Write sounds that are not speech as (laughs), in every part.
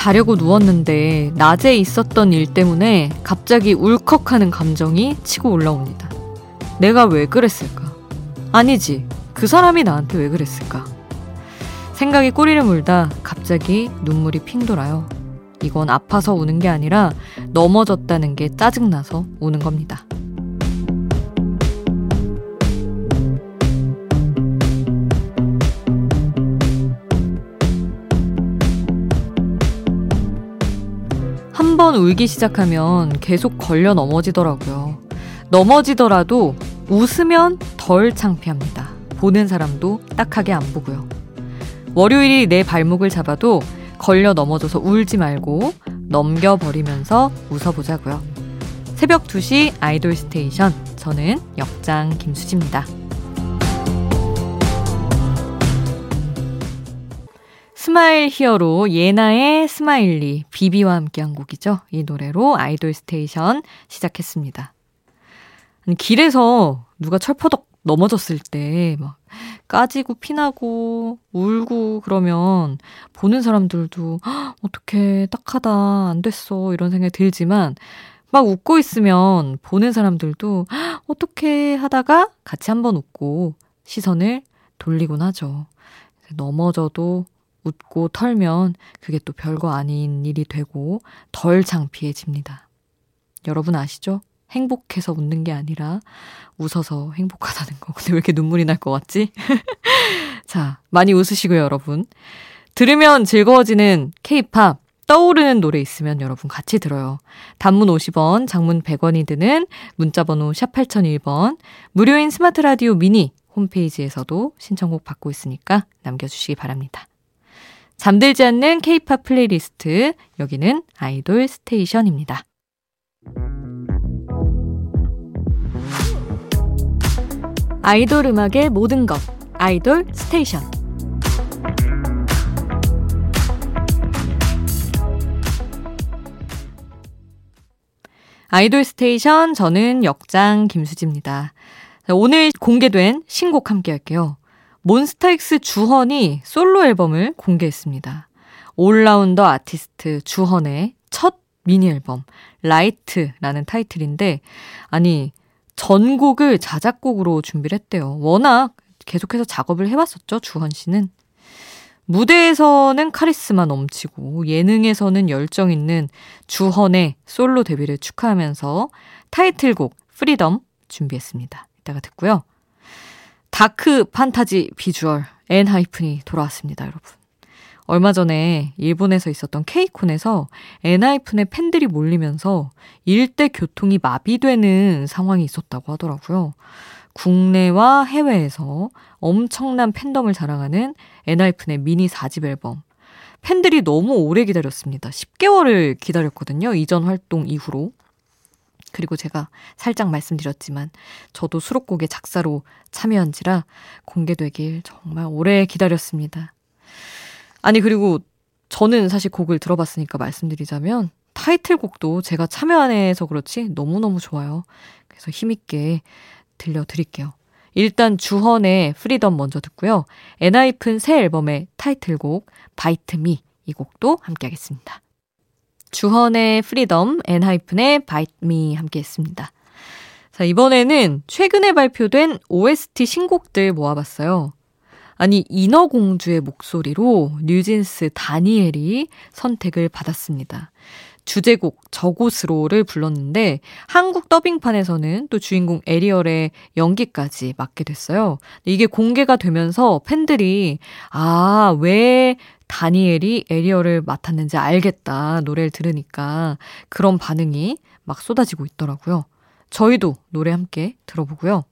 자려고 누웠는데 낮에 있었던 일 때문에 갑자기 울컥하는 감정이 치고 올라옵니다. 내가 왜 그랬을까? 아니지. 그 사람이 나한테 왜 그랬을까? 생각이 꼬리를 물다 갑자기 눈물이 핑 돌아요. 이건 아파서 우는 게 아니라 넘어졌다는 게 짜증나서 우는 겁니다. 한번 울기 시작하면 계속 걸려 넘어지더라고요. 넘어지더라도 웃으면 덜 창피합니다. 보는 사람도 딱하게 안 보고요. 월요일이 내 발목을 잡아도 걸려 넘어져서 울지 말고 넘겨버리면서 웃어보자고요. 새벽 2시 아이돌 스테이션. 저는 역장 김수지입니다. smile hero 예나의 Smiley 비비와 함께 한 곡이죠. 이 노래로 아이돌 스테이션 시작했습니다. 길에서 누가 철퍼덕 넘어졌을 때 막 까지고 피나고 울고 그러면 보는 사람들도 어떻게 딱하다 안 됐어 이런 생각이 들지만 막 웃고 있으면 보는 사람들도 어떻게 하다가 같이 한번 웃고 시선을 돌리곤 하죠. 넘어져도 웃고 털면 그게 또 별거 아닌 일이 되고 덜 창피해집니다. 여러분 아시죠? 행복해서 웃는 게 아니라 웃어서 행복하다는 거. 근데 왜 이렇게 눈물이 날 것 같지? (laughs) 자, 많이 웃으시고요, 여러분. 들으면 즐거워지는 케이팝 떠오르는 노래 있으면 여러분 같이 들어요. 단문 50원, 장문 100원이 드는 문자번호 샵 8001번, 무료인 스마트 라디오 미니 홈페이지에서도 신청곡 받고 있으니까 남겨주시기 바랍니다. 잠들지 않는 케이팝 플레이리스트, 여기는 아이돌 스테이션입니다. 아이돌 음악의 모든 것 아이돌 스테이션 아이돌 스테이션 저는 역장 김수지입니다. 오늘 공개된 신곡 함께 할게요. 몬스타엑스 주헌이 솔로 앨범을 공개했습니다. 올라운더 아티스트 주헌의 첫 미니 앨범 Lights라는 타이틀인데 아니 전곡을 자작곡으로 준비를 했대요. 워낙 계속해서 작업을 해왔었죠, 주헌 씨는. 무대에서는 카리스마 넘치고 예능에서는 열정 있는 주헌의 솔로 데뷔를 축하하면서 타이틀곡 Freedom 준비했습니다. 이따가 듣고요. dark fantasy 비주얼 엔하이픈이 돌아왔습니다, 여러분. 얼마 전에 일본에서 있었던 케이콘에서 엔하이픈의 팬들이 몰리면서 일대 교통이 마비되는 상황이 있었다고 하더라고요. 국내와 해외에서 엄청난 팬덤을 자랑하는 엔하이픈의 미니 4집 앨범. 팬들이 너무 오래 기다렸습니다. 10개월을 기다렸거든요. 이전 활동 이후로. 그리고 제가 살짝 말씀드렸지만 저도 수록곡의 작사로 참여한지라 공개되길 정말 오래 기다렸습니다. 아니, 그리고 저는 사실 곡을 들어봤으니까 말씀드리자면 타이틀곡도 제가 참여 안 해서 그렇지 너무너무 좋아요. 그래서 힘있게 들려드릴게요. 일단 주헌의 Freedom 먼저 듣고요. 엔하이픈 새 앨범의 타이틀곡 Bite Me 이 곡도 함께 하겠습니다. 주헌의 Freedom, 엔하이픈의 Bite Me 함께 했습니다. 자, 이번에는 최근에 발표된 OST 신곡들 모아봤어요. 아니, 인어공주의 목소리로 뉴진스 다니엘이 선택을 받았습니다. 주제곡 저곳으로를 불렀는데 한국 더빙판에서는 또 주인공 에리얼의 연기까지 맡게 됐어요. 이게 공개가 되면서 팬들이 아, 왜 다니엘이 에리얼을 맡았는지 알겠다. 노래를 들으니까 그런 반응이 막 쏟아지고 있더라고요. 저희도 노래 함께 들어보고요.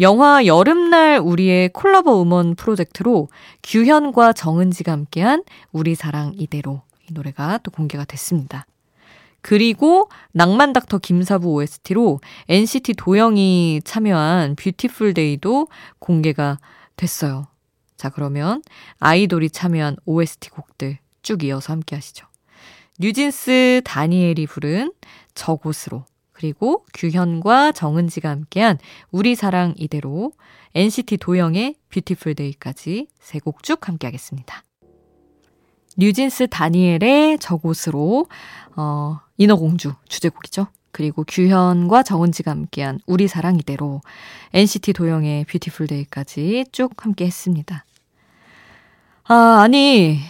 영화 여름날 우리의 콜라보 음원 프로젝트로 규현과 정은지가 함께한 우리 사랑 이대로 이 노래가 또 공개가 됐습니다. 그리고 낭만 닥터 김사부 OST로 NCT 도영이 참여한 Beautiful Day도 공개가 됐어요. 자, 그러면 아이돌이 참여한 OST 곡들 쭉 이어서 함께 하시죠. 뉴진스 다니엘이 부른 저곳으로 그리고 규현과 정은지가 함께한 우리 사랑 이대로 NCT 도영의 Beautiful Day까지 세 곡 쭉 함께 하겠습니다. 뉴진스 다니엘의 저곳으로, 어, 인어공주 주제곡이죠. 그리고 규현과 정은지가 함께한 우리 사랑 이대로 NCT 도영의 Beautiful Day까지 쭉 함께 했습니다. 아, 아니,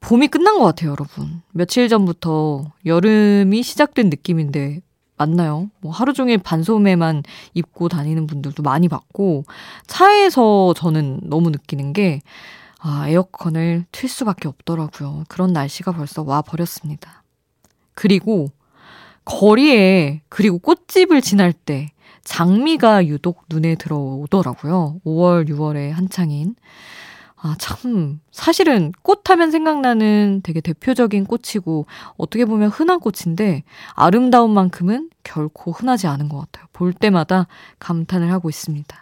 봄이 끝난 것 같아요, 여러분. 며칠 전부터 여름이 시작된 느낌인데, 맞나요? 뭐 하루 종일 반소매만 입고 다니는 분들도 많이 봤고, 차에서 저는 너무 느끼는 게, 아, 에어컨을 틀 수밖에 없더라고요. 그런 날씨가 벌써 와 버렸습니다. 그리고 거리에, 그리고 꽃집을 지날 때 장미가 유독 눈에 들어오더라고요. 5월, 6월에 한창인. 아, 참. 사실은 꽃 하면 생각나는 되게 대표적인 꽃이고, 어떻게 보면 흔한 꽃인데, 아름다운 만큼은 결코 흔하지 않은 것 같아요. 볼 때마다 감탄을 하고 있습니다.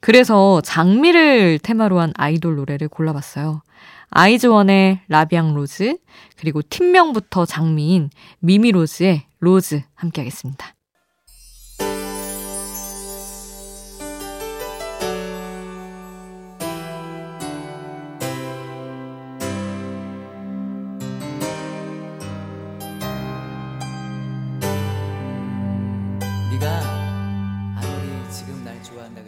그래서 장미를 테마로 한 아이돌 노래를 골라봤어요. 아이즈원의 La Vie en Rose, 그리고 팀명부터 장미인 미미로즈의 Rose 함께 하겠습니다.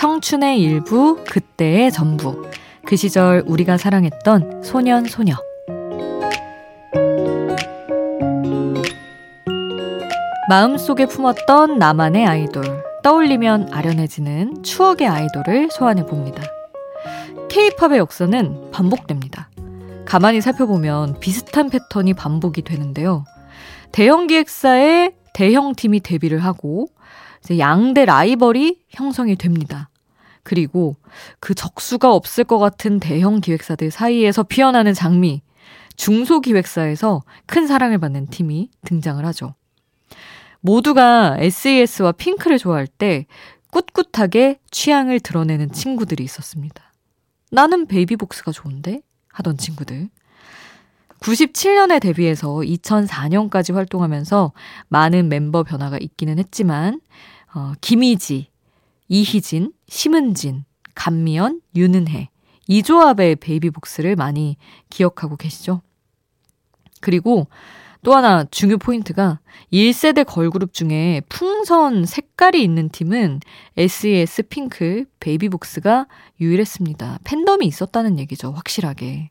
청춘의 일부, 그때의 전부. 그 시절 우리가 사랑했던 소년, 소녀. 마음속에 품었던 나만의 아이돌. 떠올리면 아련해지는 추억의 아이돌을 소환해 봅니다. 케이팝의 역사는 반복됩니다. 가만히 살펴보면 비슷한 패턴이 반복이 되는데요. 대형 기획사의 대형 팀이 데뷔를 하고 양대 라이벌이 형성이 됩니다. 그리고 그 적수가 없을 것 같은 대형 기획사들 사이에서 피어나는 장미, 중소 기획사에서 큰 사랑을 받는 팀이 등장을 하죠. 모두가 SES와 핑크를 좋아할 때 꿋꿋하게 취향을 드러내는 친구들이 있었습니다. 나는 베이비복스가 좋은데? 하던 친구들. 97년에 데뷔해서 2004년까지 활동하면서 많은 멤버 변화가 있기는 했지만, 어, 김이지, 이희진, 심은진, 간미연, 윤은혜 이 조합의 베이비복스를 많이 기억하고 계시죠? 그리고 또 하나 중요 포인트가 1세대 걸그룹 중에 풍선 색깔이 있는 팀은 SES 핑클 베이비복스가 유일했습니다. 팬덤이 있었다는 얘기죠. 확실하게.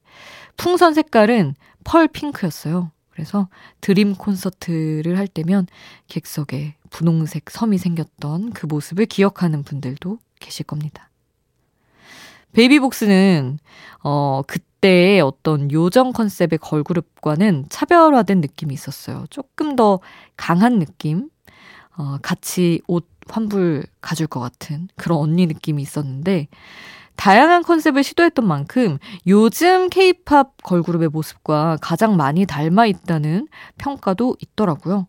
풍선 색깔은 펄 핑크였어요. 그래서 드림 콘서트를 할 때면 객석에 분홍색 섬이 생겼던 그 모습을 기억하는 분들도 계실 겁니다. 베이비복스는 어 그 때의 어떤 요정 컨셉의 걸그룹과는 차별화된 느낌이 있었어요. 조금 더 강한 느낌, 어 같이 옷 환불 가줄 것 같은 그런 언니 느낌이 있었는데 다양한 컨셉을 시도했던 만큼 요즘 케이팝 걸그룹의 모습과 가장 많이 닮아 있다는 평가도 있더라고요.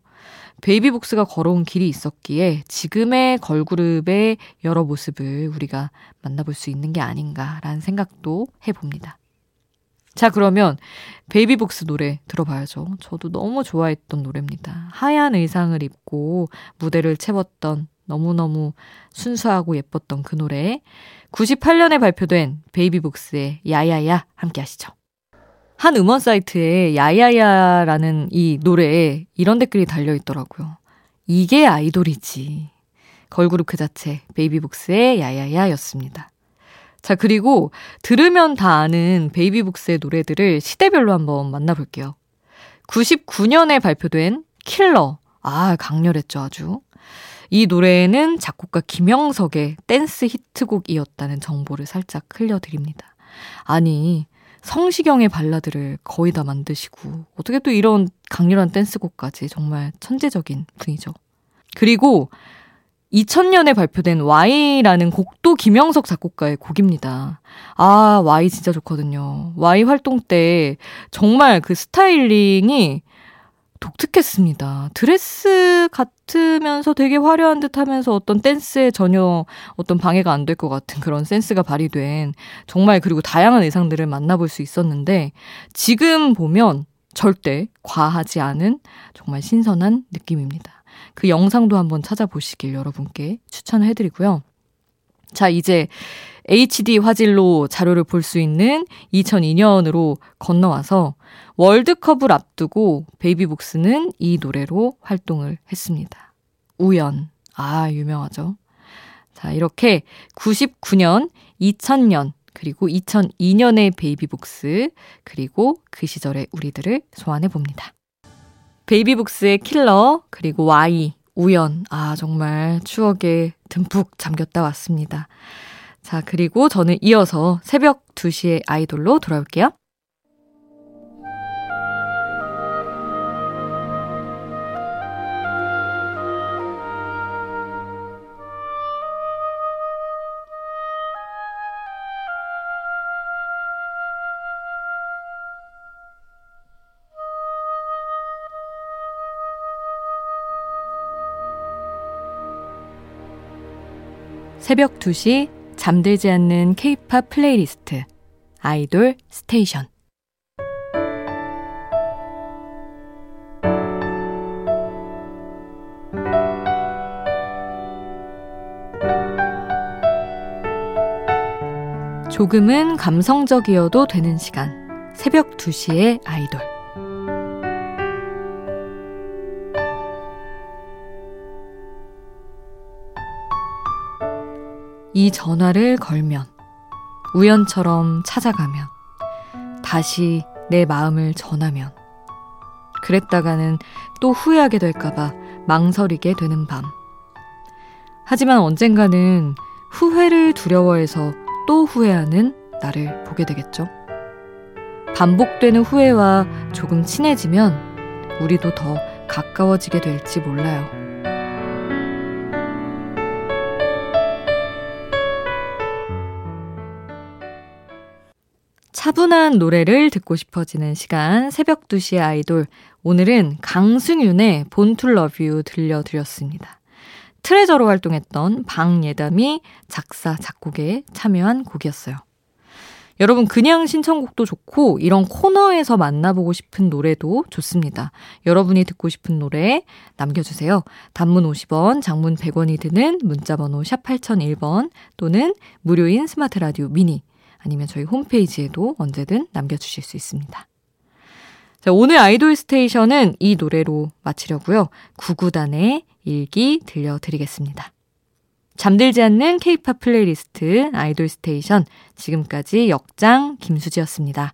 베이비복스가 걸어온 길이 있었기에 지금의 걸그룹의 여러 모습을 우리가 만나볼 수 있는 게 아닌가라는 생각도 해봅니다. 자, 그러면 베이비복스 노래 들어봐야죠. 저도 너무 좋아했던 노래입니다. 하얀 의상을 입고 무대를 채웠던 너무너무 순수하고 예뻤던 그 노래. 98년에 발표된 베이비복스의 야야야 함께 하시죠. 한 음원 사이트에 야야야라는 이 노래에 이런 댓글이 달려 있더라고요. 이게 아이돌이지. 걸그룹 그 자체 베이비복스의 야야야였습니다. 자, 그리고 들으면 다 아는 베이비복스의 노래들을 시대별로 한번 만나볼게요. 99년에 발표된 킬러. 아, 강렬했죠, 아주. 이 노래는 작곡가 김영석의 댄스 히트곡이었다는 정보를 살짝 흘려드립니다. 아니, 성시경의 발라드를 거의 다 만드시고 어떻게 또 이런 강렬한 댄스곡까지 정말 천재적인 분이죠. 그리고 2000년에 발표된 Y라는 곡도 김영석 작곡가의 곡입니다. 아, Y 진짜 좋거든요. Y 활동 때 정말 그 스타일링이 독특했습니다. 드레스 같으면서 되게 화려한 듯 하면서 어떤 댄스에 전혀 어떤 방해가 안 될 것 같은 그런 센스가 발휘된 정말 그리고 다양한 의상들을 만나볼 수 있었는데 지금 보면 절대 과하지 않은 정말 신선한 느낌입니다. 그 영상도 한번 찾아보시길 여러분께 추천을 해드리고요. 자, 이제 HD 화질로 자료를 볼 수 있는 2002년으로 건너와서 월드컵을 앞두고 베이비복스는 이 노래로 활동을 했습니다. 우연. 아, 유명하죠. 자, 이렇게 99년, 2000년, 그리고 2002년의 베이비복스, 그리고 그 시절의 우리들을 소환해 봅니다. 베이비복스의 킬러, 그리고 Why, 우연. 아, 정말 추억에 듬뿍 잠겼다 왔습니다. 자, 그리고 저는 이어서 새벽 2시에 아이돌로 돌아올게요. 새벽 2시 잠들지 않는 케이팝 플레이리스트 아이돌 스테이션. 조금은 감성적이어도 되는 시간 새벽 2시의 아이돌 이 전화를 걸면, 우연처럼 찾아가면, 다시 내 마음을 전하면, 그랬다가는 또 후회하게 될까봐 망설이게 되는 밤. 하지만 언젠가는 후회를 두려워해서 또 후회하는 나를 보게 되겠죠. 반복되는 후회와 조금 친해지면 우리도 더 가까워지게 될지 몰라요. 차분한 노래를 듣고 싶어지는 시간 새벽 2시의 아이돌 오늘은 강승윤의 본툴 러뷰 들려드렸습니다. 트레저로 활동했던 방예담이 작사 작곡에 참여한 곡이었어요. 여러분 그냥 신청곡도 좋고 이런 코너에서 만나보고 싶은 노래도 좋습니다. 여러분이 듣고 싶은 노래 남겨주세요. 단문 50원, 장문 100원이 드는 문자번호 샵 8001번 또는 무료인 스마트 라디오 미니 아니면 저희 홈페이지에도 언제든 남겨주실 수 있습니다. 자, 오늘 아이돌 스테이션은 이 노래로 마치려고요. 구구단의 일기 들려드리겠습니다. 잠들지 않는 케이팝 플레이리스트 아이돌 스테이션 지금까지 역장 김수지였습니다.